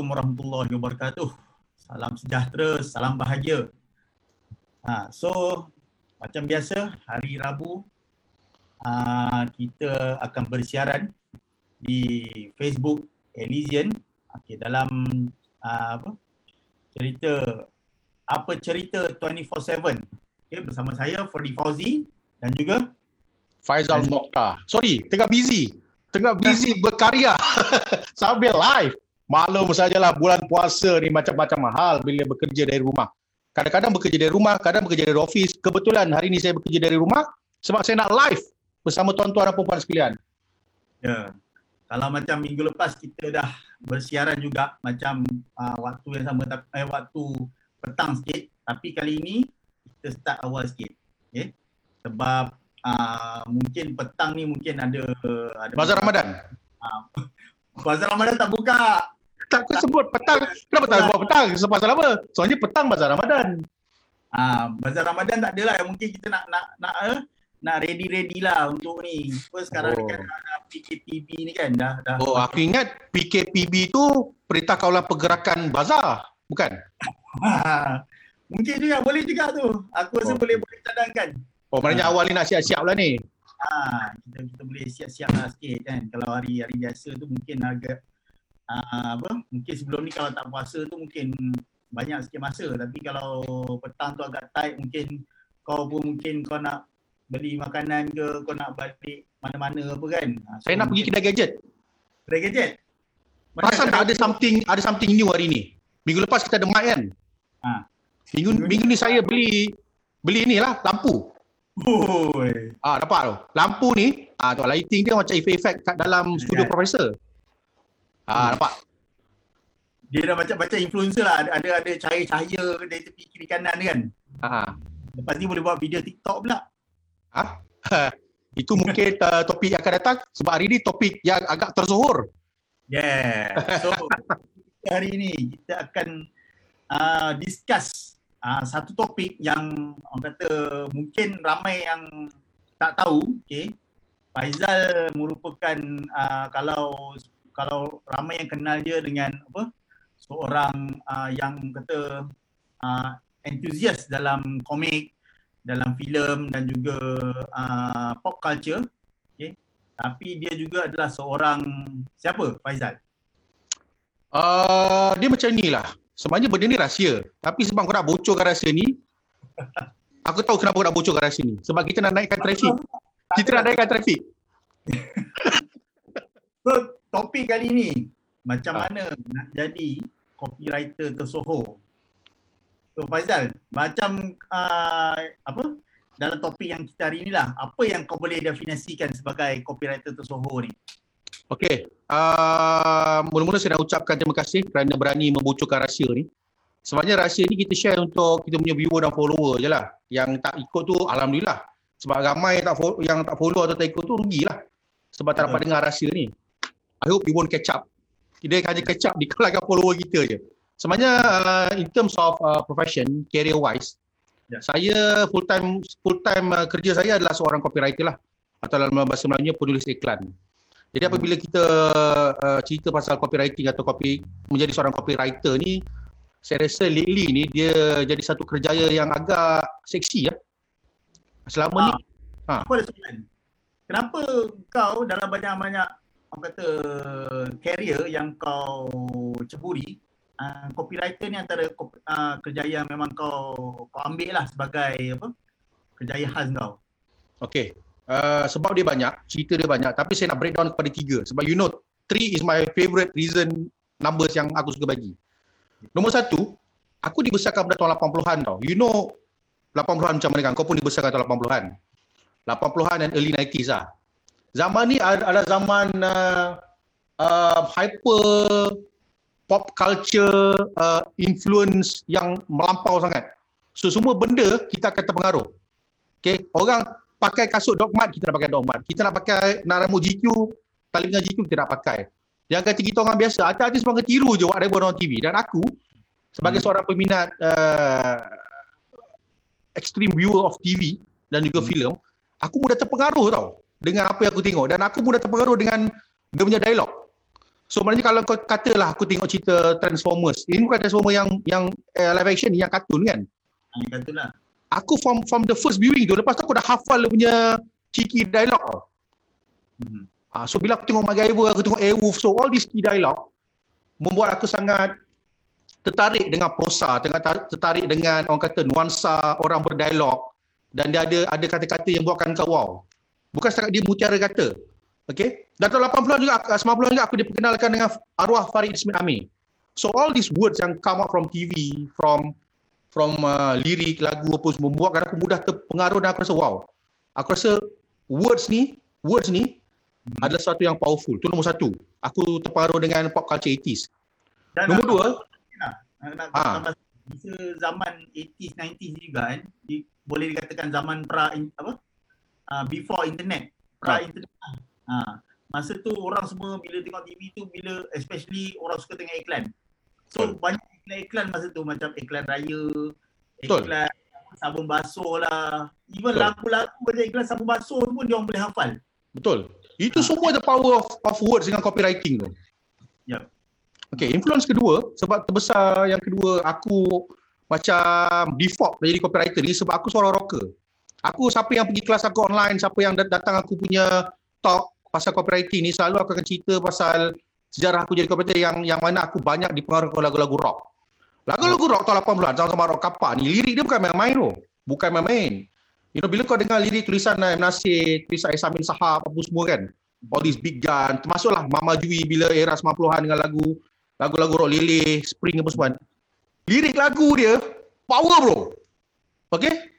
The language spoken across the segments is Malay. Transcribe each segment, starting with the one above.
Assalamualaikum warahmatullahi wabarakatuh. Salam sejahtera, salam bahagia. Ha, so macam biasa hari Rabu uh, kita akan bersiaran di Facebook Elysian okay, dalam uh, apa cerita apa cerita 24/7 okay, bersama saya Ferdi Fauzi dan juga Faizal Mokhtar. Sorry, tengah busy. Tengah busy berkarya sambil live. Maklum sajalah bulan puasa ni macam-macam hal bila bekerja dari rumah. Kadang-kadang bekerja dari rumah, kadang bekerja dari office. Kebetulan hari ini saya bekerja dari rumah sebab saya nak live bersama tuan-tuan dan puan sekalian. Ya. Kalau macam minggu lepas kita dah bersiaran juga macam uh, waktu yang sama eh, waktu petang sikit tapi kali ini kita start awal sikit. Okay? Sebab uh, mungkin petang ni mungkin ada ada Bazar Ramadan. Uh, Bazar Ramadan tak buka. Tak kau sebut petang. Kenapa tak buat petang? Sebab apa? Soalnya petang Bazar Ramadan. Ah, Bazar Ramadan tak adalah. Mungkin kita nak nak nak eh, nak ready-ready lah untuk ni. First sekarang oh. ni kan ada PKPB ni kan dah dah. Oh, aku ingat PKPB tu Perintah Kawalan Pergerakan Bazar, bukan? Mungkin juga boleh juga tu. Aku rasa oh. boleh boleh cadangkan. Oh, maknanya ha. awal ni nak siap-siap lah ni. Ha, kita kita boleh siap-siap lah sikit kan. Kalau hari hari biasa tu mungkin agak uh, apa mungkin sebelum ni kalau tak puasa tu mungkin banyak sikit masa tapi kalau petang tu agak tight mungkin kau pun mungkin kau nak beli makanan ke kau nak balik mana-mana apa kan uh, so saya nak pergi kedai gadget kedai gadget Pasal tak ada something ada something new hari ni. Minggu lepas kita ada mic kan? Ha. Minggu, minggu, ni saya beli beli ni lah lampu. Oi. Ah dapat tu. Lampu ni ah tu lighting dia macam efek-efek kat dalam studio yeah. profesor. Ah hmm. dapat. Dia dah macam-macam influencer lah. Ada ada cahaya-cahaya dari tepi kiri kanan kan. Ha. Lepas ni boleh buat video TikTok pula. Ha? Itu mungkin uh, topik yang akan datang sebab hari ni topik yang agak terzuhur. Yeah. So hari ni kita akan uh, discuss uh, satu topik yang orang kata mungkin ramai yang tak tahu, okay. Faizal merupakan uh, kalau kalau ramai yang kenal dia dengan apa seorang uh, yang kata uh, enthusiast dalam komik, dalam filem dan juga uh, pop culture. Okay. Tapi dia juga adalah seorang siapa Faizal? Uh, dia macam ni lah. Sebenarnya benda ni rahsia. Tapi sebab kau nak bocorkan rahsia ni, aku tahu kenapa kau nak bocorkan rahsia ni. Sebab kita nak naikkan trafik. Kita nak naikkan trafik. so, topik kali ni macam ha. mana nak jadi copywriter tersohor. So Faizal, macam uh, apa dalam topik yang kita hari ni lah, apa yang kau boleh definisikan sebagai copywriter tersohor ni? Okey, uh, mula-mula saya nak ucapkan terima kasih kerana berani membocorkan rahsia ni. Sebabnya rahsia ni kita share untuk kita punya viewer dan follower je lah. Yang tak ikut tu Alhamdulillah. Sebab ramai yang tak follow, yang tak follow atau tak ikut tu rugilah. Sebab tak dapat dengar rahsia ni. I hope you won't catch up. Dia hanya catch up di kalangan follower kita je. Sebenarnya uh, in terms of uh, profession, career wise, yeah. saya full time full time uh, kerja saya adalah seorang copywriter lah. Atau dalam bahasa Melayu penulis iklan. Jadi apabila kita uh, cerita pasal copywriting atau copy menjadi seorang copywriter ni, saya rasa lately ni dia jadi satu kerjaya yang agak seksi ya. Selama ha. ni. Ha. Apa Kenapa kau dalam banyak-banyak orang kata career yang kau ceburi uh, copywriter ni antara uh, kerjaya yang memang kau kau ambil lah sebagai apa kerjaya khas kau Okay. Uh, sebab dia banyak, cerita dia banyak tapi saya nak breakdown kepada tiga sebab you know three is my favourite reason numbers yang aku suka bagi. Nombor satu, aku dibesarkan pada tahun 80-an tau. You know 80-an macam mana kan? Kau pun dibesarkan tahun 80-an. 80-an dan early 90s lah. Zaman ni adalah zaman uh, uh, hyper pop culture uh, influence yang melampau sangat. So semua benda kita akan terpengaruh. Okay, orang pakai kasut dogmat, kita nak pakai dogmat. Kita nak pakai naramu GQ, talinga GQ kita nak pakai. Yang kata kita orang biasa, artis-artis pun tiru je whatever on TV. Dan aku, sebagai hmm. seorang peminat uh, extreme viewer of TV dan juga hmm. filem, aku mudah terpengaruh tau dengan apa yang aku tengok dan aku pun dah terpengaruh dengan dia punya dialog. So maknanya kalau kau katalah aku tengok cerita Transformers, ini bukan Transformers yang yang uh, live action yang kartun kan. Ha, katalah. Aku from from the first viewing tu, lepas tu aku dah hafal dia punya cheeky dialog tau. Hmm. Ah, so bila aku tengok MacGyver, aku tengok Airwolf, so all these key dialog membuat aku sangat tertarik dengan prosa, tertarik dengan orang kata nuansa orang berdialog dan dia ada ada kata-kata yang buatkan kau wow. Bukan setakat dia mutiara kata. Okay? Dan tahun 80-an juga, 90-an juga aku diperkenalkan dengan arwah Farid Ismail Amir. So all these words yang come out from TV, from from uh, lirik, lagu apa semua, membuatkan aku mudah terpengaruh dan aku rasa wow. Aku rasa words ni, words ni hmm. adalah sesuatu yang powerful. Itu nombor satu. Aku terpengaruh dengan pop culture 80s. Dan nombor dua, nak, nak ha. bisa zaman 80s 90s juga kan di, boleh dikatakan zaman pra apa uh, before internet pra ha. internet ha. masa tu orang semua bila tengok TV tu bila especially orang suka tengok iklan so Betul. banyak iklan-iklan masa tu macam iklan raya iklan Betul. sabun basuh lah even Betul. lagu-lagu macam iklan sabun basuh pun dia orang boleh hafal Betul. Itu semua the power of, of words dengan copywriting tu. Ya. Yep. Okay, influence kedua, sebab terbesar yang kedua aku macam default menjadi copywriter ni sebab aku seorang rocker. Aku siapa yang pergi kelas aku online, siapa yang datang aku punya talk pasal copywriting ni selalu aku akan cerita pasal sejarah aku jadi copywriter yang yang mana aku banyak dipengaruhi oleh lagu-lagu rock. Lagu-lagu rock tahun 80-an sama-sama rock kapak ni, lirik dia bukan main-main tu. Bukan main-main. You know, bila kau dengar lirik tulisan Naim Nasir, tulisan Isamin Sahab, apa semua kan, all these big gun, termasuklah Mama Jui bila era 90-an dengan lagu lagu-lagu rock lele, spring apa semua. Lirik lagu dia power bro. Okay?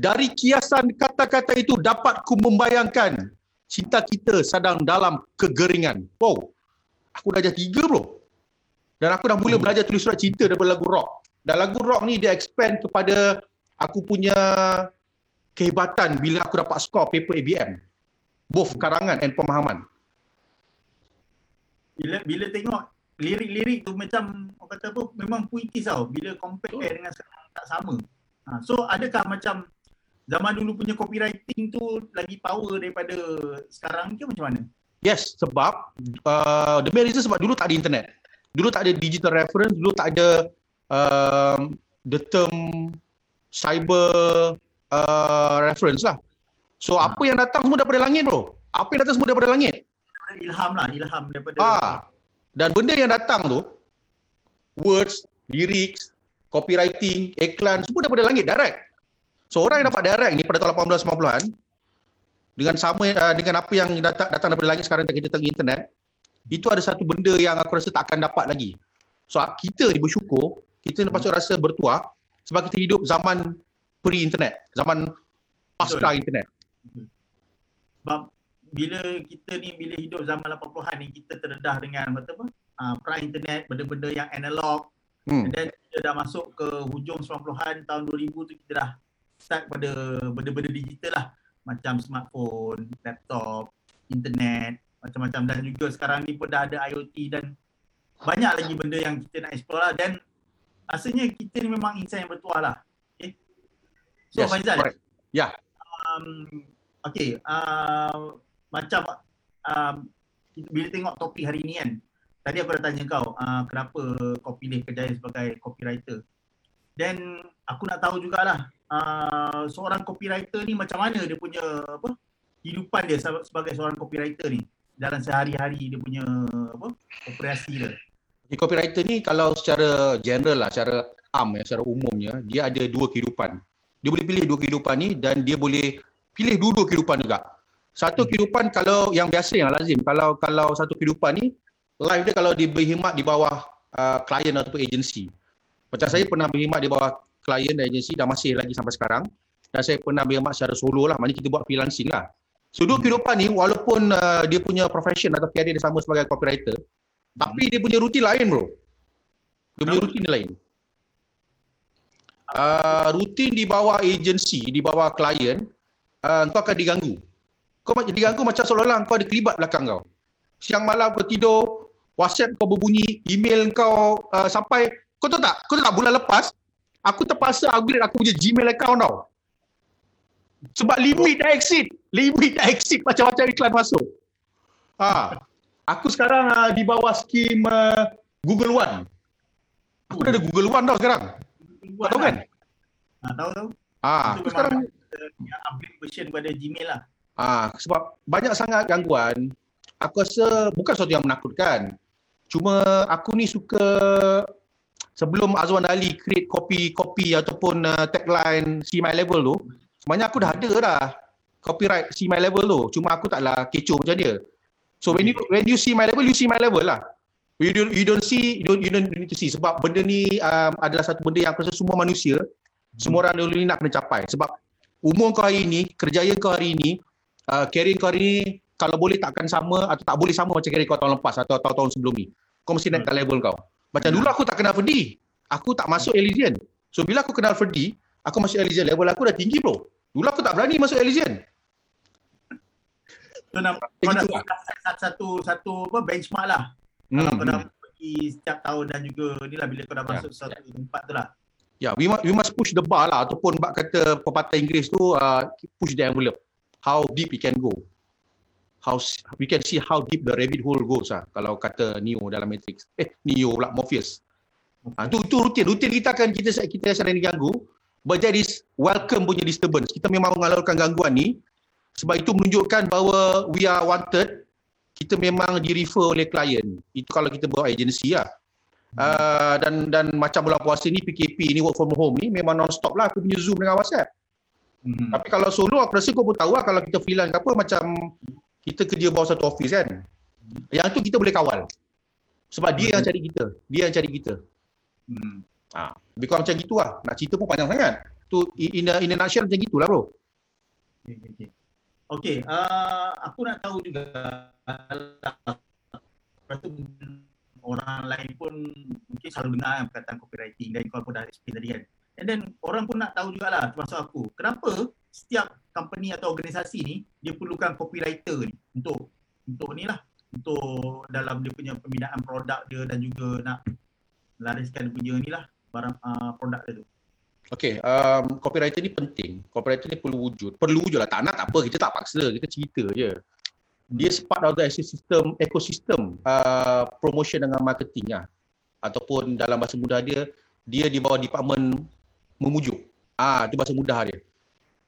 Dari kiasan kata-kata itu dapat ku membayangkan cinta kita sedang dalam kegeringan. Wow. Aku dah ajar tiga bro. Dan aku dah mula hmm. belajar tulis surat cinta daripada lagu rock. Dan lagu rock ni dia expand kepada aku punya kehebatan bila aku dapat skor paper ABM. Both karangan and pemahaman. Bila bila tengok lirik-lirik tu macam orang kata apa memang puitis tau bila compare oh. dengan sekarang tak sama. Ha, so adakah macam zaman dulu punya copywriting tu lagi power daripada sekarang ke macam mana? Yes, sebab uh, the main reason sebab dulu tak ada internet. Dulu tak ada digital reference, dulu tak ada um, the term cyber uh, reference lah. So ha. apa yang datang semua daripada langit bro. Apa yang datang semua daripada langit. Ilham lah, ilham daripada ah, dan benda yang datang tu, words, lyrics, copywriting, iklan, semua daripada langit, direct. So orang yang dapat direct ni pada tahun 1890-an, dengan sama uh, dengan apa yang datang, datang daripada langit sekarang kita tengok internet, itu ada satu benda yang aku rasa tak akan dapat lagi. So kita ni bersyukur, kita ni patut rasa bertuah sebab kita hidup zaman pre-internet, zaman pasca internet. Sebab bila kita ni bila hidup zaman 80-an ni kita terdedah dengan apa apa uh, pra internet benda-benda yang analog hmm. dan kita dah masuk ke hujung 90-an tahun 2000 tu kita dah start pada benda-benda digital lah. Macam smartphone, laptop, internet macam-macam. Dan juga sekarang ni pun dah ada IoT dan banyak lagi benda yang kita nak explore lah. Dan rasanya kita ni memang insan yang bertuah lah. Okay. so yes, Faizal ya. yeah. um, okay uh, macam um, bila tengok topik hari ni kan tadi aku dah tanya kau uh, kenapa kau pilih kerjaya sebagai copywriter? Dan aku nak tahu jugalah uh, seorang copywriter ni macam mana dia punya apa kehidupan dia sebagai seorang copywriter ni? Dalam sehari-hari dia punya apa operasi dia. Di copywriter ni kalau secara general lah secara am ya secara umumnya dia ada dua kehidupan. Dia boleh pilih dua kehidupan ni dan dia boleh pilih dua-dua kehidupan juga. Satu kehidupan kalau yang biasa yang lazim kalau kalau satu kehidupan ni life dia kalau dia berkhidmat di bawah uh, klien ataupun agensi. Macam saya pernah berkhidmat di bawah klien dan agensi dan masih lagi sampai sekarang dan saya pernah berkhidmat secara solo lah maknanya kita buat freelancing lah. So dua kehidupan ni walaupun uh, dia punya profession atau career dia sama sebagai copywriter tapi dia punya rutin lain bro. Dia punya rutin lain. Uh, rutin di bawah agensi, di bawah klien, uh, kau akan diganggu kau macam diganggu macam seolah-olah kau ada kelibat belakang kau. Siang malam kau tidur, WhatsApp kau berbunyi, email kau uh, sampai kau tahu tak? Kau tahu tak bulan lepas aku terpaksa upgrade aku punya Gmail account tau. Sebab limit dah exit. Limit dah exit macam-macam iklan masuk. Ha. Aku sekarang uh, di bawah skim uh, Google One. Aku dah ada Google One tau sekarang. Kau tahu kan? Ha, tahu tahu. Ah, aku sekarang upgrade version pada Gmail lah. ah sebab banyak sangat gangguan. Aku rasa bukan sesuatu yang menakutkan. Cuma aku ni suka sebelum Azwan Ali create copy-copy ataupun uh, tagline See My Level tu, sebenarnya aku dah ada dah copyright See My Level tu. Cuma aku taklah kecoh macam dia. So when you when you see my level, you see my level lah. You don't you don't see you don't you don't need to see sebab benda ni um, adalah satu benda yang aku rasa semua manusia semua orang dulu ni nak kena capai sebab umur kau hari ni, kerjaya kau hari ni, uh, career kau hari ni kalau boleh takkan sama atau tak boleh sama macam career kau tahun lepas atau tahun-tahun sebelum ni. Kau mesti naik ke level kau. Macam dulu aku tak kenal Ferdi. Aku tak masuk Elysian. So bila aku kenal Ferdi, aku masuk Elysian, level aku dah tinggi bro. Dulu aku tak berani masuk Elysian. So nak Eh, kau nak lah. satu, satu satu apa benchmark lah. Kalau kau dah Hmm. pergi setiap tahun dan juga ni lah bila kau dah Ya. masuk satu tempat tu lah. Ya, yeah, we must, we must push the bar lah ataupun bak kata pepatah Inggeris tu uh, push the envelope. How deep it can go. How we can see how deep the rabbit hole goes lah kalau kata Neo dalam Matrix. Eh, Neo pula Morpheus. Ha, tu tu rutin. Rutin kita akan kita kita sering diganggu. But that is welcome punya disturbance. Kita memang mengalurkan gangguan ni sebab itu menunjukkan bahawa we are wanted. Kita memang di refer oleh klien. Itu kalau kita buat agensi lah. Uh, dan dan macam bulan puasa ni PKP ni work from home ni memang non-stop lah aku punya Zoom dengan WhatsApp. Hmm. Tapi kalau solo aku rasa kau pun tahu lah kalau kita freelance ke apa macam kita kerja bawah satu office kan. Yang tu kita boleh kawal. Sebab dia yang cari kita. Dia yang cari kita. Hmm. Ha, lebih kurang macam gitu lah. Nak cerita pun panjang sangat. Tu in a, in a nutshell macam gitulah bro. Okay, okay, okay. Okay, uh, aku nak tahu juga lepas tu orang lain pun mungkin selalu dengar kan perkataan copywriting dan kau pun dah explain tadi kan. And then orang pun nak tahu jugalah termasuk aku. Kenapa setiap company atau organisasi ni dia perlukan copywriter ni untuk untuk ni lah untuk dalam dia punya pembinaan produk dia dan juga nak lariskan dia punya ni lah barang uh, produk dia tu. Okay, um, copywriter ni penting. Copywriter ni perlu wujud. Perlu wujud lah. Tak nak tak apa. Kita tak paksa. Kita cerita je. Dia part of the ecosystem, ecosystem uh, promotion dengan marketing lah. Ataupun dalam bahasa mudah dia, dia di bawah department memujuk. Ah, itu bahasa mudah dia.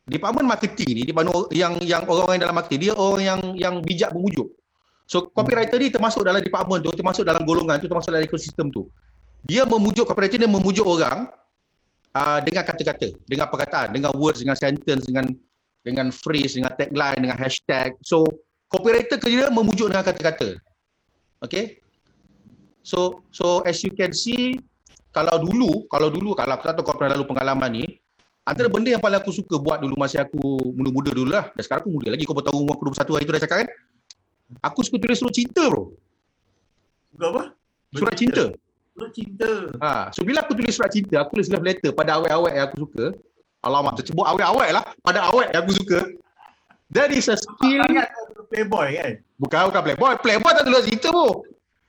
Department marketing ni, di mana yang yang orang-orang dalam marketing, dia orang yang yang bijak memujuk. So copywriter ni termasuk dalam department tu, termasuk dalam golongan tu, termasuk dalam ekosistem tu. Dia memujuk copywriter dia memujuk orang uh, dengan kata-kata, dengan perkataan, dengan words, dengan sentence, dengan dengan phrase, dengan tagline, dengan hashtag. So copywriter kerja dia memujuk dengan kata-kata. Okay? So so as you can see kalau dulu, kalau dulu kalau aku tak tahu kau pernah lalu pengalaman ni, antara benda yang paling aku suka buat dulu masa aku muda-muda dulu lah. Dan sekarang aku muda lagi, kau tahu umur aku 21 hari tu dah cakap kan. Aku suka tulis surat cinta bro. Suka apa? Surat cinta. Surat cinta. Ha, so bila aku tulis surat cinta, aku tulis love letter pada awet-awet yang aku suka. Alamak, tersebut awet-awet lah. Pada awet yang aku suka. That is a skill. Playboy kan? Bukan, bukan playboy. Playboy tak tulis cinta bro.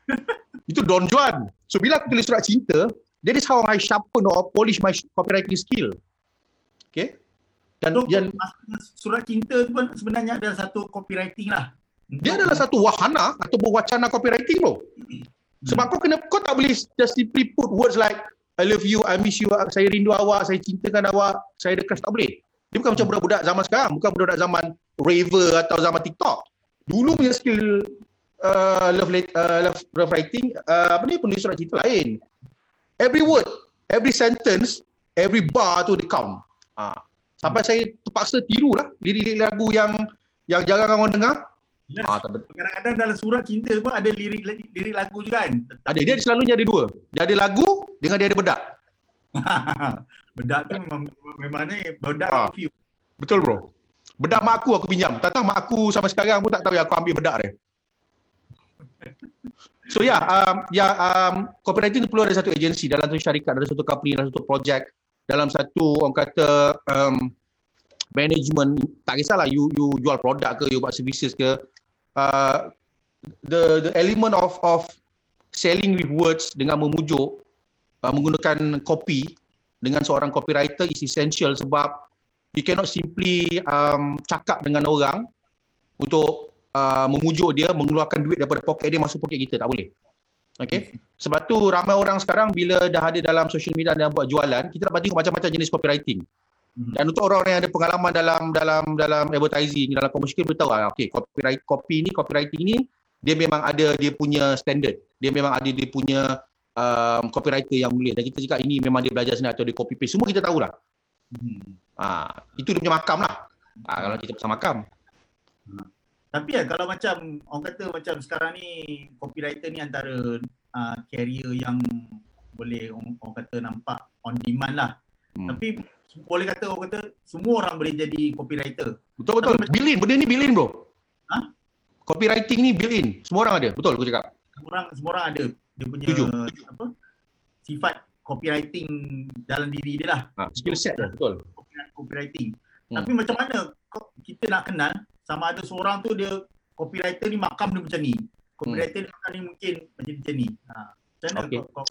Itu Don Juan. So bila aku tulis surat cinta, that is how I sharpen or polish my copywriting skill. Okay? Dan, So, dan surat cinta tu pun sebenarnya adalah satu copywriting lah. dia adalah satu wahana atau wacana copywriting bro. Sebab kau kena kau tak boleh just simply put words like I love you, I miss you, saya rindu awak, saya cintakan awak, saya ada crush tak boleh. Dia bukan macam budak-budak zaman sekarang, bukan budak-budak zaman raver atau zaman TikTok. Dulu punya skill uh, love, uh, love, love writing, uh, apa ni penulis surat cinta lain. Every word, every sentence, every bar tu dia count. Ha. Sampai saya terpaksa tiru lah lirik-lirik lagu yang yang jarang orang dengar. Yes. Ah, betul. Kadang-kadang dalam surat cinta pun ada lirik lirik lagu juga kan. Ada dia selalunya ada dua. Dia ada lagu dengan dia ada bedak. bedak tu memang memang ni bedak Ah. review. Betul bro. Bedak mak aku aku pinjam. Tak tahu mak aku sampai sekarang pun tak tahu yang aku ambil bedak dia. So yeah, um, yeah, um, copywriting tu perlu ada satu agensi dalam satu syarikat, dalam satu company, dalam satu projek, dalam satu orang kata um, management. Tak kisahlah you you jual produk ke, you buat services ke. Uh, the the element of of selling with words dengan memujuk uh, menggunakan copy dengan seorang copywriter is essential sebab you cannot simply um, cakap dengan orang untuk uh, memujuk dia mengeluarkan duit daripada poket dia masuk poket kita tak boleh. Okay. Sebab tu ramai orang sekarang bila dah ada dalam social media dan buat jualan, kita dapat tengok macam-macam jenis copywriting. Hmm. Dan untuk orang-orang yang ada pengalaman dalam dalam dalam advertising, dalam komersial kita tahu ah okey copyright copy ni copywriting ni dia memang ada dia punya standard. Dia memang ada dia punya um, copywriter yang boleh. Dan kita cakap ini memang dia belajar sendiri atau dia copy paste. Semua kita tahulah. Hmm. Ah, itu dia punya makam lah. Ah, kalau kita pasal makam. Hmm. Tapi ya kalau macam orang kata macam sekarang ni copywriter ni antara uh, carrier yang boleh orang, orang kata nampak on demand lah. Hmm. Tapi boleh kata orang kata semua orang boleh jadi copywriter. Betul betul. Bilin benda ni bilin bro. Ha? Copywriting ni bilin. Semua orang ada. Betul aku cakap. Semua orang semua orang ada dia punya Tujuh. apa? Sifat copywriting dalam diri dia lah. Ha, skill set lah. Betul. Copywriting. Hmm. Tapi macam mana kita nak kenal sama ada seorang tu dia copywriter ni makam dia macam ni. Copywriter hmm. makam ni mungkin macam, macam ni. Ha. Macam mana okay. kau, kau,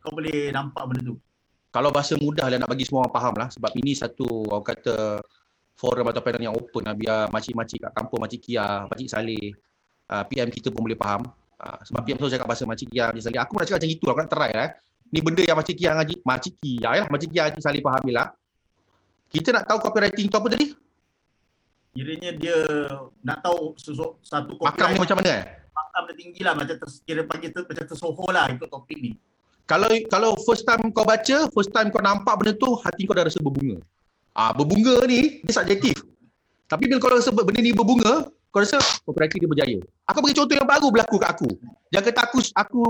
kau boleh nampak benda tu? Kalau bahasa mudah lah nak bagi semua orang faham lah. Sebab ini satu orang kata forum atau panel yang open lah. Biar makcik-makcik kat kampung, makcik Kia, makcik Saleh, uh, PM kita pun boleh faham. Uh, sebab PM tu cakap bahasa makcik Kia, makcik Saleh. Aku nak cakap macam itu lah. Aku nak try lah. Eh. Ni benda yang makcik Kia, makcik, makcik Kia lah. Makcik Kia, makcik Saleh faham lah. Kita nak tahu copywriting tu apa tadi? Kiranya dia nak tahu satu kopi makam ni macam mana eh? Makam dia tinggi lah macam ter, kira pagi ter, macam tersoho lah ikut topik ni. Kalau kalau first time kau baca, first time kau nampak benda tu, hati kau dah rasa berbunga. Ah berbunga ni dia subjektif. Tapi bila kau rasa benda ni berbunga, kau rasa copywriter dia berjaya. Aku bagi contoh yang baru berlaku kat aku. Jangan kata aku aku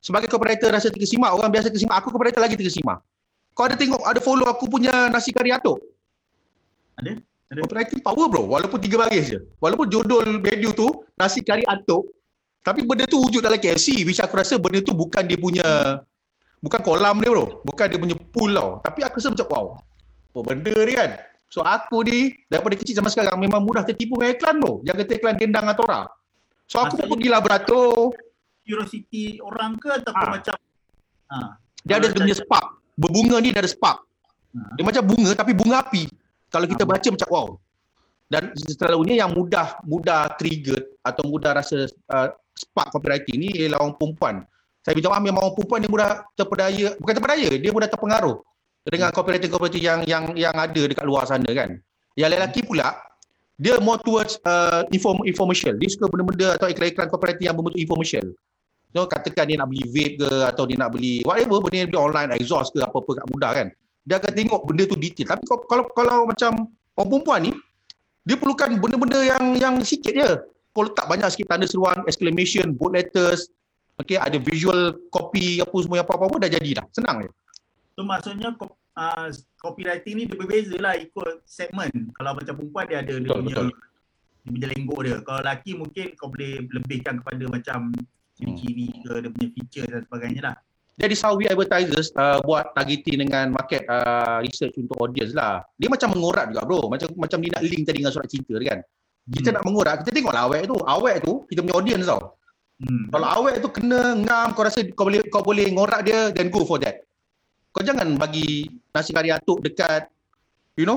sebagai copywriter rasa terkesima, orang biasa terkesima, aku copywriter lagi terkesima. Kau ada tengok ada follow aku punya nasi kari atuk? Ada. Copywriting power bro, walaupun tiga baris je. Walaupun judul video tu, nasi kari atuk, tapi benda tu wujud dalam KFC, which aku rasa benda tu bukan dia punya, bukan kolam dia bro, bukan dia punya pool tau. Tapi aku rasa macam wow, apa benda ni kan. So aku ni, daripada kecil sampai sekarang, memang mudah tertipu dengan iklan bro. Jangan kata iklan dendang atau orang. So aku pun pergilah beratur. Curiosity orang ke ataupun ha. macam, ha. dia ada dia punya spark. Berbunga ni dia ada spark. Ha. Dia macam bunga tapi bunga api. Kalau kita baca macam wow. Dan selalunya yang mudah mudah trigger atau mudah rasa uh, spark copywriting ni ialah orang perempuan. Saya bincang memang orang perempuan dia mudah terpedaya, bukan terpedaya, dia mudah terpengaruh dengan copywriting copywriting yang yang yang ada dekat luar sana kan. Yang lelaki pula dia more towards uh, inform, information. Dia suka benda-benda atau iklan-iklan copywriting yang berbentuk information. So katakan dia nak beli vape ke atau dia nak beli whatever benda yang beli online exhaust ke apa-apa kat mudah kan dia akan tengok benda tu detail. Tapi kalau kalau, kalau macam orang perempuan ni, dia perlukan benda-benda yang yang sikit je. Kau letak banyak sikit tanda seruan, exclamation, bold letters, okay, ada visual copy apa semua yang apa-apa pun dah jadi dah. Senang je. So maksudnya uh, copywriting ni dia berbeza lah ikut segmen. Kalau macam perempuan dia ada betul, dia punya betul. dia punya lenggok dia. Kalau lelaki mungkin kau boleh lebihkan kepada macam ciri-ciri hmm. ke dia punya feature dan sebagainya lah. Jadi Sawi Advertisers uh, buat targeting dengan market uh, research untuk audience lah. Dia macam mengorat juga bro. Macam macam dia nak link tadi dengan surat cinta kan. Kita hmm. nak mengorat, kita tengoklah awet tu. Awet tu kita punya audience tau. Hmm. Kalau awet tu kena ngam, kau rasa kau boleh kau boleh ngorak dia, then go for that. Kau jangan bagi nasi kari atuk dekat, you know,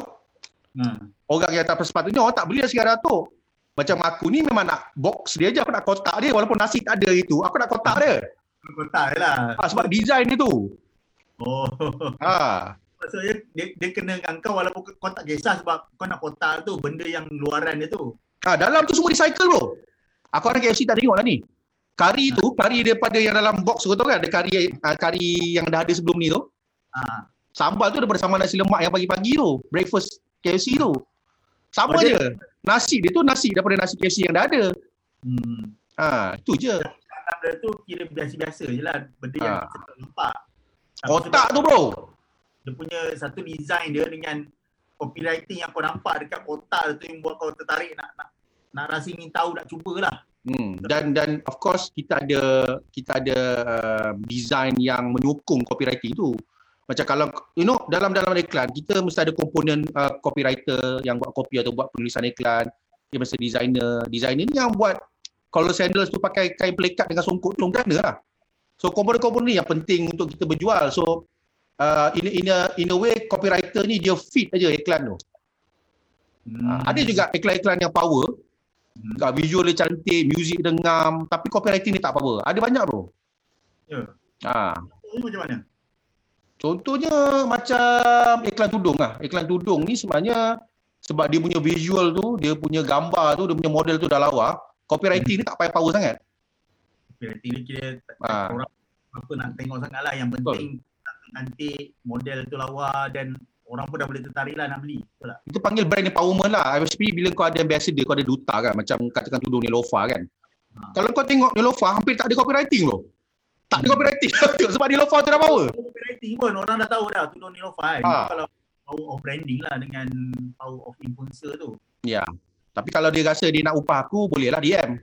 hmm. orang yang tak sepatutnya, orang tak beli nasi kari atuk. Macam aku ni memang nak box dia je, aku nak kotak dia walaupun nasi tak ada itu, aku nak kotak dia kotak lah. Ha, sebab design dia tu. Oh. Ha. Maksudnya dia, dia kena dengan kau walaupun kau tak kisah sebab kau nak kotak tu benda yang luaran dia tu. Ha, dalam tu semua recycle bro. Aku orang KFC tak tengok lah ni. Kari tu, kari daripada yang dalam box tu kan, ada kari uh, kari yang dah ada sebelum ni tu. Ha. Sambal tu daripada sama nasi lemak yang pagi-pagi tu. Breakfast KFC tu. Sama oh, je. Dia... Nasi dia tu nasi daripada nasi KFC yang dah ada. Hmm. Ha, itu je benda tu kira biasa-biasa je lah. Benda ha. yang kita tak nampak. Kotak tu bro. Dia punya satu design dia dengan copywriting yang kau nampak dekat kotak tu yang buat kau tertarik nak nak, nak rasa ingin tahu nak cuba lah. Hmm. dan dan of course kita ada kita ada uh, design yang menyokong copywriting tu. Macam kalau you know dalam dalam iklan kita mesti ada komponen uh, copywriter yang buat copy atau buat penulisan iklan. Dia mesti designer. Designer ni yang buat kalau sandals tu pakai kain pelekat dengan songkok tu kena lah. So komponen-komponen ni yang penting untuk kita berjual. So uh, in, in, a, in a way copywriter ni dia fit aja iklan tu. Hmm. Uh, ada juga iklan-iklan yang power Hmm. Hmm. Visual dia cantik, music dia ngam, tapi copywriting ni tak apa-apa. Ada banyak bro. Ya. Ha. Ini macam mana? Contohnya macam iklan tudung lah. Iklan tudung ni sebenarnya sebab dia punya visual tu, dia punya gambar tu, dia punya model tu dah lawa, copywriting ni tak payah power sangat. Berarti ni kira tak- Ha. orang apa nak tengok sangat lah. Yang penting nanti model tu lawa dan orang pun dah boleh tertarik lah nak beli. Betul tak? Kita panggil brand empowerment lah. ISP bila kau ada ambassador, kau ada duta kan. Macam katakan tudung Nilofa kan. Ha. Kalau kau tengok Nilofa, hampir tak ada copywriting loh. Tak ada copywriting. Sebab Nilofa tu dah power. Copywriting pun orang dah tahu dah tudung Nilofa kan. Ha. Kalau power of branding lah dengan power of influencer tu. Ya. Tapi kalau dia rasa dia nak upah aku, bolehlah DM.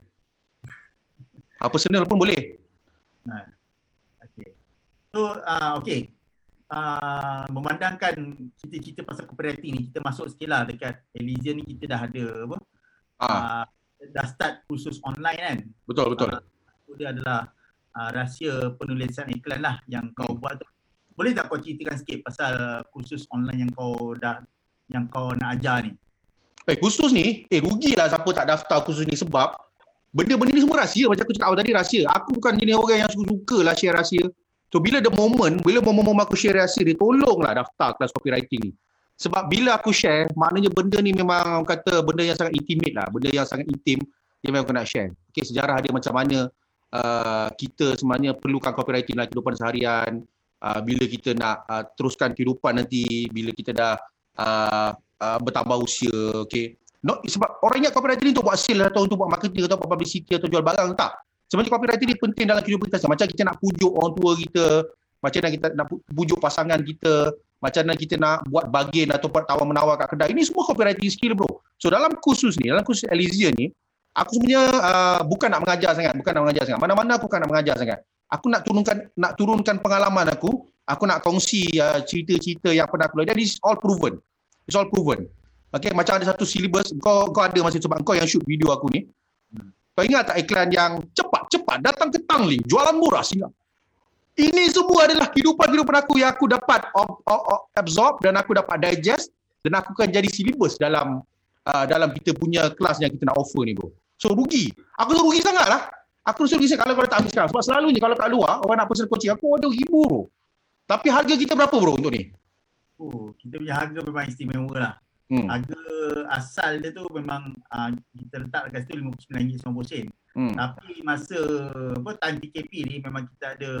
Ah, personal pun boleh. Okay. So, uh, okay. Uh, memandangkan cerita-cerita pasal copywriting ni, kita masuk sikit lah dekat Elysian ni kita dah ada apa? Ah, Uh, dah start kursus online kan? betul betul. Ah, Itu dia adalah uh, rahsia penulisan iklan lah yang kau buat tu. Boleh tak kau ceritakan sikit pasal kursus online yang kau dah yang kau nak ajar ni? Eh khusus ni, eh rugilah siapa tak daftar khusus ni sebab benda-benda ni semua rahsia macam aku cakap awal tadi rahsia. Aku bukan jenis orang yang suka-suka lah share rahsia. So bila the moment, bila momen-momen aku share rahsia ni, tolonglah daftar kelas copywriting ni. Sebab bila aku share, maknanya benda ni memang kata benda yang sangat intimate lah, benda yang sangat intim yang memang aku nak share. Okay, sejarah dia macam mana uh, kita sebenarnya perlukan copywriting dalam kehidupan seharian, uh, bila kita nak uh, teruskan kehidupan nanti, bila kita dah uh, uh, bertambah usia, okay. Not, sebab orang ingat copywriting ni untuk buat sale atau untuk buat marketing atau buat publicity atau jual barang, tak. Sebenarnya copywriting ni penting dalam kehidupan kita. Macam kita nak pujuk orang tua kita, macam mana kita nak pu- pujuk pasangan kita, macam mana kita nak buat bargain atau buat tawar-menawar kat kedai. Ini semua copywriting skill bro. So dalam kursus ni, dalam kursus Elysian ni, aku sebenarnya uh, bukan nak mengajar sangat, bukan nak mengajar sangat. Mana-mana aku bukan nak mengajar sangat. Aku nak turunkan nak turunkan pengalaman aku, aku nak kongsi uh, cerita-cerita yang pernah aku lalui. Dan it's all proven. It's all proven. Okay, macam ada satu syllabus, kau kau ada masa sebab kau yang shoot video aku ni. Kau ingat tak iklan yang cepat-cepat datang ke Tanglin, jualan murah sehingga. Ini semua adalah kehidupan-kehidupan aku yang aku dapat absorb dan aku dapat digest dan aku akan jadi syllabus dalam uh, dalam kita punya kelas yang kita nak offer ni bro. So rugi. Aku tu rugi sangat lah. Aku rasa rugi sangat kalau kau tak ambil sekarang. Sebab selalunya kalau kat luar, orang nak personal coaching, aku ada ribu bro. Tapi harga kita berapa bro untuk ni? Oh, kita punya harga memang istimewa lah. Hmm. Harga asal dia tu memang uh, kita letak dekat situ RM59.90. Hmm. Tapi masa apa time PKP ni memang kita ada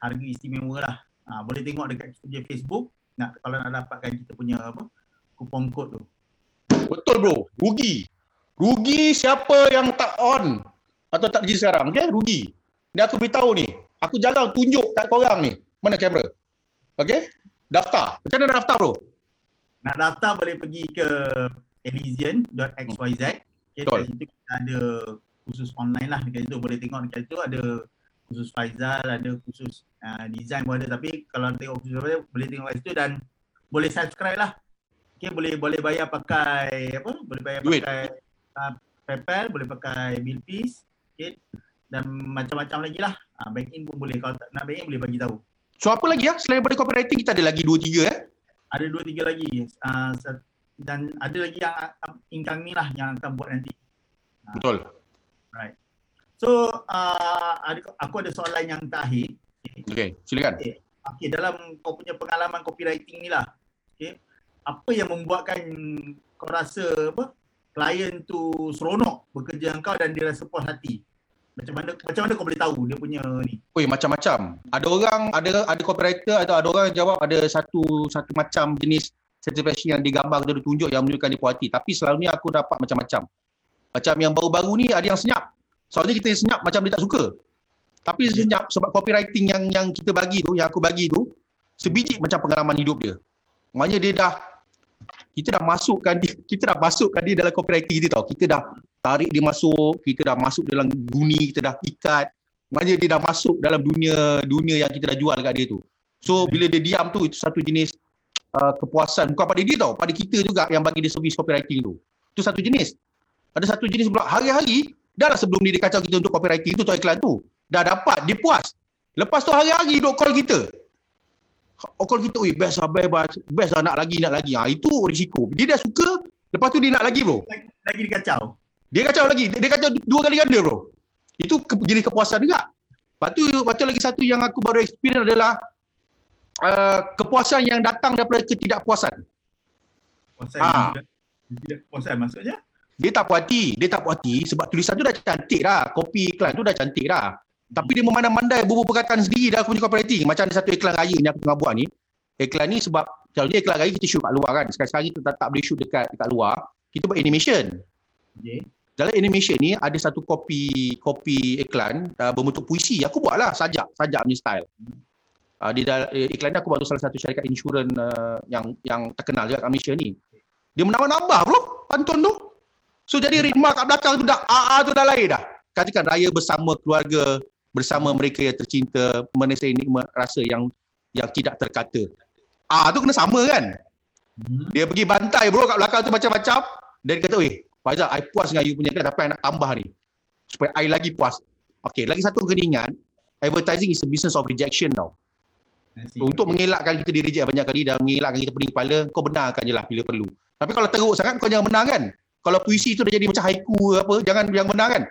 harga istimewa lah. Ha, boleh tengok dekat kita punya Facebook nak kalau nak dapatkan kita punya apa kupon kod tu. Betul bro, rugi. Rugi siapa yang tak on atau tak kerja sekarang, okay? Rugi. Ni aku beritahu ni. Aku jalan tunjuk kat korang ni. Mana kamera? Okay? Daftar. Macam mana nak daftar bro? Nak daftar boleh pergi ke elysian.xyz. Okay, Betul. dekat situ kita ada khusus online lah dekat situ boleh tengok dekat situ ada khusus Faizal, ada khusus uh, design pun ada tapi kalau tengok khusus apa boleh tengok kat situ dan boleh subscribe lah. Okay, boleh boleh bayar pakai apa? Boleh bayar Duit. pakai uh, PayPal, boleh pakai Billpeace, okay? dan macam-macam lagi lah. Uh, bank in pun boleh kalau tak nak bank in boleh bagi tahu. So apa lagi ya? Selain daripada copywriting kita ada lagi 2 3 eh. Ada dua tiga lagi uh, dan ada lagi yang uh, incoming lah yang akan buat nanti. Betul. So uh, ada, aku ada soalan yang terakhir. Okay, silakan. Okay, dalam kau punya pengalaman copywriting ni lah. Okay, apa yang membuatkan kau rasa apa klien tu seronok bekerja dengan kau dan dia rasa puas hati? Macam mana macam mana kau boleh tahu dia punya ni? Oi, macam-macam. Ada orang ada ada copywriter atau ada orang yang jawab ada satu satu macam jenis certification yang digambar atau ditunjuk yang menunjukkan dia puas hati. Tapi selalunya aku dapat macam-macam. Macam yang baru-baru ni ada yang senyap. Soalnya kita senyap macam dia tak suka. Tapi dia senyap sebab copywriting yang yang kita bagi tu, yang aku bagi tu, sebiji macam pengalaman hidup dia. Maknanya dia dah kita dah masukkan dia, kita dah masukkan dia dalam copywriting kita tau. Kita dah tarik dia masuk, kita dah masuk dalam guni, kita dah ikat. Maknanya dia dah masuk dalam dunia dunia yang kita dah jual kat dia tu. So bila dia diam tu itu satu jenis uh, kepuasan bukan pada dia tau, pada kita juga yang bagi dia servis copywriting tu. Itu satu jenis. Ada satu jenis pula hari-hari dah lah sebelum ni dia kacau kita untuk copywriting tu atau iklan tu. Dah dapat, dia puas. Lepas tu hari-hari duk call kita. Oh, call kita, oi best lah, best, best, best lah, nak lagi, nak lagi. Ha, itu risiko. Dia dah suka, lepas tu dia nak lagi bro. Lagi, lagi dia kacau. Dia kacau lagi. Dia, dia kacau dua kali ganda bro. Itu ke, jenis kepuasan juga. Lepas tu, lepas tu lagi satu yang aku baru experience adalah uh, kepuasan yang datang daripada ketidakpuasan. Puasan Ah. tidak, tidak puasan maksudnya. Dia tak puas hati. Dia tak puas hati sebab tulisan tu dah cantik dah. Kopi iklan tu dah cantik dah. Tapi dia memandai-mandai bubu perkataan sendiri dah aku punya copywriting. Macam ada satu iklan raya ni aku tengah buat ni. Iklan ni sebab selalunya iklan raya kita shoot kat luar kan. Sekarang-sekarang kita tak, tak boleh shoot dekat dekat luar. Kita buat animation. Okay. Dalam animation ni ada satu kopi kopi iklan uh, berbentuk puisi. Aku buatlah sajak, sajak punya style. Uh, di dalam eh, iklan ni aku buat untuk salah satu syarikat insurans uh, yang yang terkenal juga kat Malaysia ni. Dia menambah-nambah bro pantun tu. So jadi ritma kat belakang tu dah AA tu dah lain dah. Katakan raya bersama keluarga, bersama mereka yang tercinta, menesai nikmat rasa yang yang tidak terkata. Ah tu kena sama kan? Hmm. Dia pergi bantai bro kat belakang tu macam-macam. Dan dia kata, weh, Faizal, I puas dengan you punya kan, tapi I nak tambah ni. Supaya I lagi puas. Okay, lagi satu kena ingat, advertising is a business of rejection tau. Untuk mengelakkan kita di reject banyak kali dan mengelakkan kita pening kepala, kau benarkan je lah bila perlu. Tapi kalau teruk sangat, kau jangan benarkan. kan. Kalau puisi tu dah jadi macam haiku ke apa, jangan jangan benarkan.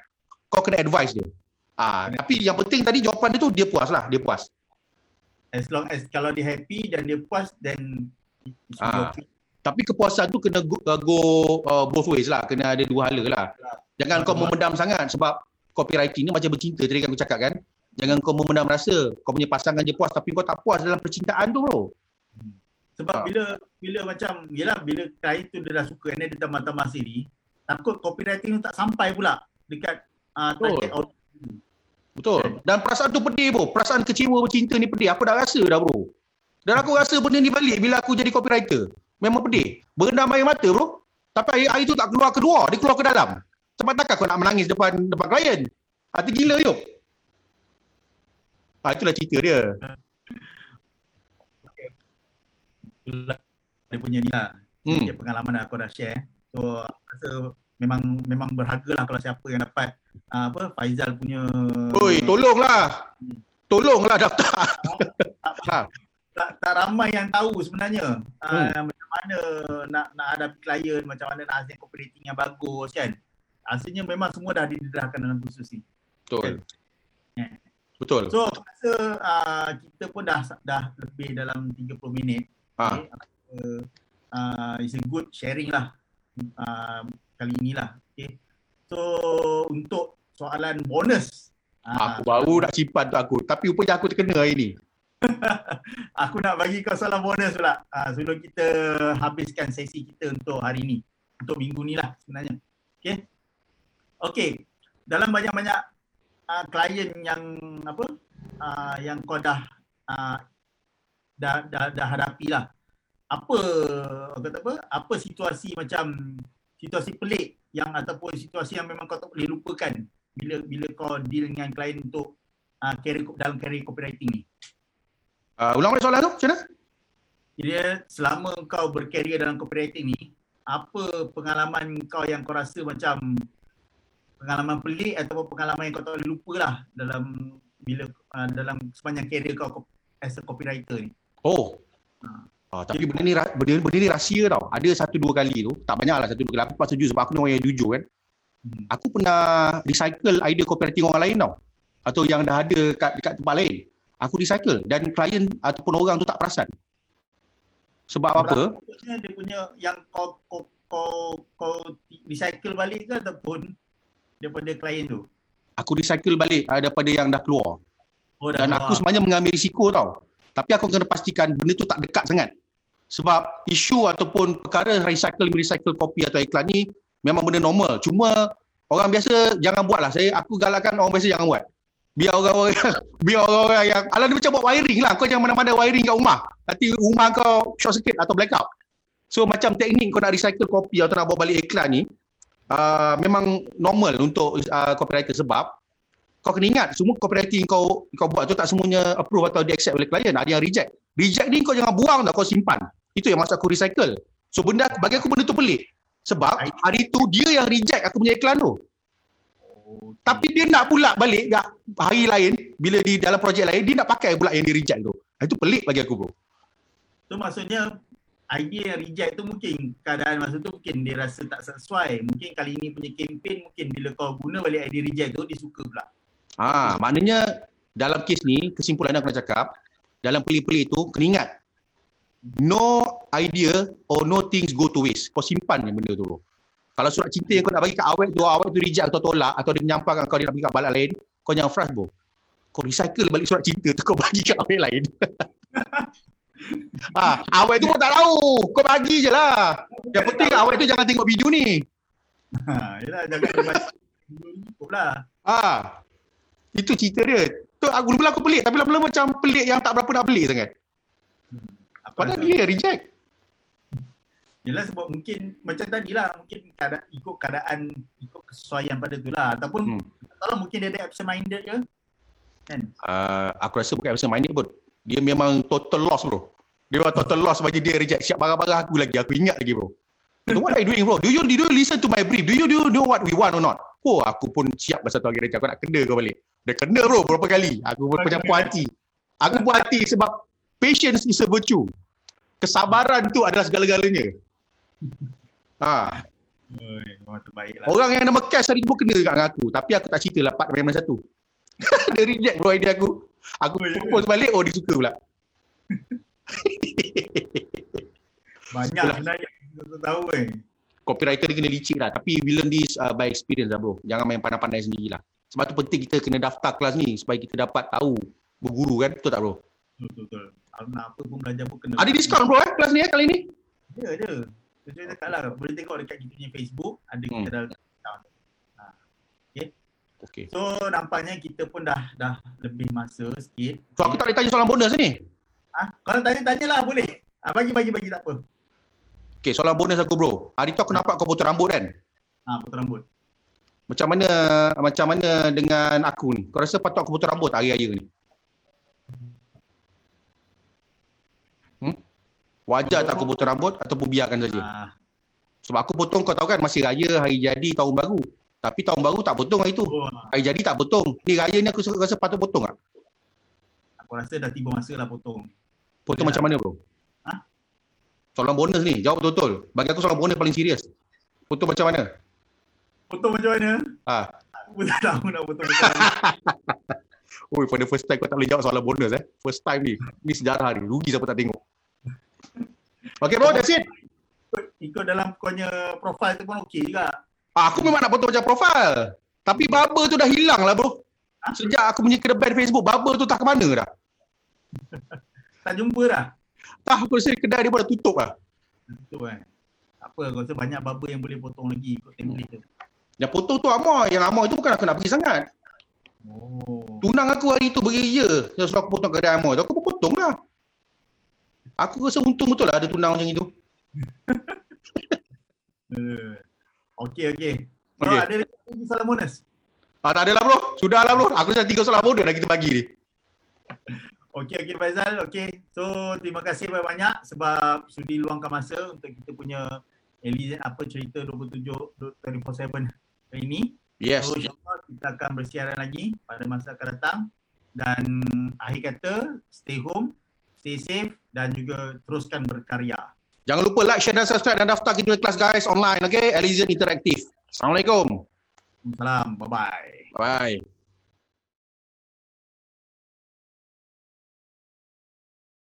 Kau kena advise dia. Ah, tapi yang penting tadi jawapan dia tu, dia puas lah, dia puas. As long as kalau dia happy dan dia puas then it should be Ah. okay. Tapi kepuasan tu kena go, uh, go uh, both ways lah. Kena ada dua hala lah. Jangan kau memendam sangat sebab copywriting ni macam bercinta tadi kan aku cakap kan. Jangan kau memendam rasa. Kau punya pasangan je puas tapi kau tak puas dalam percintaan tu bro. Sebab Ah. bila bila macam yelah bila klien tu dia dah suka and dia tambah-tambah sendiri, takut copywriting tu tak sampai pula dekat uh, target Betul. audience. Betul. Dan perasaan tu pedih bro. Perasaan kecewa bercinta ni pedih. Aku dah rasa dah bro. Dan aku rasa benda ni balik bila aku jadi copywriter. Memang pedih. Berendam air mata bro. Tapi air, air tu tak keluar keluar. Dia keluar ke dalam. Sebab takkan kau nak menangis depan depan klien. Hati gila yuk. Ah, itulah cerita dia. Dia punya ni lah. Hmm. Dia pengalaman yang aku dah share. So aku rasa memang memang berharga lah kalau siapa yang dapat uh, apa Faizal punya Oi, tolonglah. Tolonglah daftar. ha. Tak, tak ramai yang tahu sebenarnya uh, Hmm. macam mana nak nak hadapi klien, macam mana nak hasilkan operating yang bagus kan. Hasilnya memang semua dah didedahkan dalam kursus ni. Betul. Ya. Betul. So aku rasa uh, kita pun dah dah lebih dalam 30 minit. Ha. Okay. Uh, uh, it's a good sharing lah uh, kali inilah. Okay. So untuk soalan bonus. uh, Aku baru nak simpan tu aku. Tapi rupanya aku terkena hari ni. aku nak bagi kau soalan bonus pula uh, sebelum kita habiskan sesi kita untuk hari ni. Untuk minggu ni lah sebenarnya. Okay. Okay. Dalam banyak-banyak uh, klien yang apa uh, yang kau dah uh, dah, dah, dah hadapi lah. Apa kata apa? Apa situasi macam situasi pelik yang ataupun situasi yang memang kau tak boleh lupakan bila bila kau deal dengan klien untuk uh, career dalam career copywriting ni. Uh, ulang balik soalan tu macam mana? Dia selama kau berkarier dalam copywriting ni, apa pengalaman kau yang kau rasa macam pengalaman pelik ataupun pengalaman yang kau tak boleh lupa lah dalam bila uh, dalam sepanjang karier kau as a copywriter ni. Oh. Ah, tapi benda ni benda, benda ni rahsia tau. Ada satu dua kali tu, tak banyak lah satu dua kali. Aku pas setuju sebab aku ni orang yang jujur kan. Hmm. Aku pernah recycle idea copywriting orang lain tau. Atau yang dah ada kat, dekat tempat lain. Aku recycle dan klien ataupun orang tu tak perasan. Sebab apa? Maksudnya dia punya yang kau kau kau, kau recycle balik ke ataupun daripada klien tu? Aku recycle balik uh, daripada yang dah keluar. Oh, Dan aku sebenarnya mengambil risiko tau. Tapi aku kena pastikan benda tu tak dekat sangat. Sebab isu ataupun perkara recycle recycle kopi atau iklan ni memang benda normal. Cuma orang biasa jangan buat lah. Saya aku galakkan orang biasa jangan buat. Biar orang-orang biar orang-orang yang ala dia macam buat wiring lah. Kau jangan mana-mana wiring kat rumah. Nanti rumah kau short circuit atau blackout. So macam teknik kau nak recycle kopi atau nak bawa balik iklan ni uh, memang normal untuk uh, copywriter sebab kau kena ingat semua copywriting kau kau buat tu tak semuanya approve atau di accept oleh klien ada yang reject. Reject ni kau jangan buang tau kau simpan. Itu yang maksud aku recycle. So benda bagi aku benda tu pelik. Sebab hari tu dia yang reject aku punya iklan tu tapi dia nak pula balik kat hari lain bila di dalam projek lain dia nak pakai pula yang dia reject tu Ah, itu pelik bagi aku bro So maksudnya idea yang reject tu mungkin keadaan masa tu mungkin dia rasa tak sesuai. Mungkin kali ni punya campaign mungkin bila kau guna balik idea reject tu dia suka pula. Ha, maknanya dalam kes ni kesimpulan yang aku nak cakap dalam peli-peli tu kena ingat no idea or no things go to waste. Kau simpan je benda tu. Kalau surat cinta yang kau nak bagi kat awet tu, awet tu reject atau tolak atau dia menyampaikan kau dia nak bagi kat balak lain, kau jangan frust bro. Kau recycle balik surat cinta tu kau bagi kat awet lain. ha, awet tu kau tak tahu. Kau bagi je lah. Yang penting awet tu jangan tengok video ni. Ha, yelah jangan dia baca cukup lah. Ah. Itu cerita dia. Tu aku dulu aku pelik tapi lama-lama macam pelik yang tak berapa nak pelik sangat. Apa Padahal dia reject. Yelah sebab mungkin macam tadi lah mungkin keadaan, ikut keadaan ikut kesesuaian pada tu lah ataupun Hmm. hmm. kalau mungkin dia ada absent minded ke kan Uh, aku rasa bukan absent minded pun. Dia memang total loss bro. Dia memang total loss bagi dia reject. Siap barang-barang aku lagi. Aku ingat lagi bro. So what are you doing bro? Do you, do you listen to my brief? Do you, do you know what we want or not? Oh aku pun siap masa tu lagi reject. Aku nak kena kau balik. Dia kena bro berapa kali. Aku pun macam puas hati. Aku puas hati sebab patience is a virtue. Kesabaran tu adalah segala-galanya. Ha, Oi, terbaik lah orang yang nama Cash hari tu pun kena dekat dengan aku. Tapi aku tak cerita lah part memang satu. dia reject bro idea aku. Aku ya propose balik, oh dia suka pula. banyak sebenarnya kita tak tahu eh Copywriter dia kena licik lah. Tapi we learn this uh, by experience lah bro. Jangan main pandai-pandai sendiri lah. Sebab tu penting kita kena daftar kelas ni supaya kita dapat tahu berguru kan. Betul tak bro? betul betul kalau nak apa pun belajar pun kena Ada diskaun bro eh kelas ni eh kali ni? ada ada saya cakap lah boleh tengok dekat kita punya Facebook ada Hmm. kita dah Okay. so nampaknya kita pun dah dah lebih masa sikit So aku tak boleh tanya soalan bonus ni. ah kalau tanya-tanyalah boleh ah bagi bagi bagi tak apa Okay soalan bonus aku bro. Hari tu aku nampak kau potong rambut kan? ah potong rambut Macam mana macam mana dengan aku ni? Kau rasa patut aku potong rambut tak hari-raya ni? Wajar tak aku potong rambut ataupun biarkan saja? ah Sebab aku potong kau tahu kan masih raya, hari jadi, tahun baru. Tapi tahun baru tak potong hari tu. oh, Hari jadi tak potong. Ni raya ni aku rasa- patut potong tak? aku rasa dah tiba masa lah potong Potong Ya. macam mana bro? Ha? Soalan bonus ni, jawab betul-betul. Bagi aku soalan bonus paling serius. Potong macam mana? potong macam mana Ah. aku pun tak tahu nak potong macam mana Oi, for the first time kau tak boleh jawab soalan bonus eh. First time ni. Ni sejarah ni. Rugi siapa tak tengok. Okay bro, that's it. ikut, ikut dalam kau punya profile tu pun okey juga Ah, Aku memang nak potong macam profil. Tapi barber tu dah hilang lah bro. Sejak aku punya kedai Facebook, barber tu tak ke mana dah. tak jumpa dah Tak, aku rasa kedai dia pun dah tutup lah. betul kan apa aku rasa banyak barber yang boleh potong lagi ikut template tu Yang potong tu Amor. Yang Amor itu bukan aku nak pergi sangat. oh Tunang aku hari tu beria. Yang suruh aku potong kedai Amor tu. Aku pun potong lah. Aku rasa untung betul lah ada tunang macam itu. Uh, okey okey. So Okey. ada lagi soalan bonus? Ah, tak ada lah bro. Sudah lah bro. Aku rasa tiga soalan bonus dah kita bagi ni. Okey okey Faizal. Okey. So terima kasih banyak-banyak sebab sudi luangkan masa untuk kita punya Elizen apa cerita 27 24/7 hari ini. Yes. So insyaAllah kita akan bersiaran lagi pada masa akan datang dan akhir kata stay home, stay safe dan juga teruskan berkarya. Jangan lupa like, share dan subscribe dan daftar kita punya kelas guys online. Okay. Elysian Interactive. Assalamualaikum. Salam. Bye bye. Bye.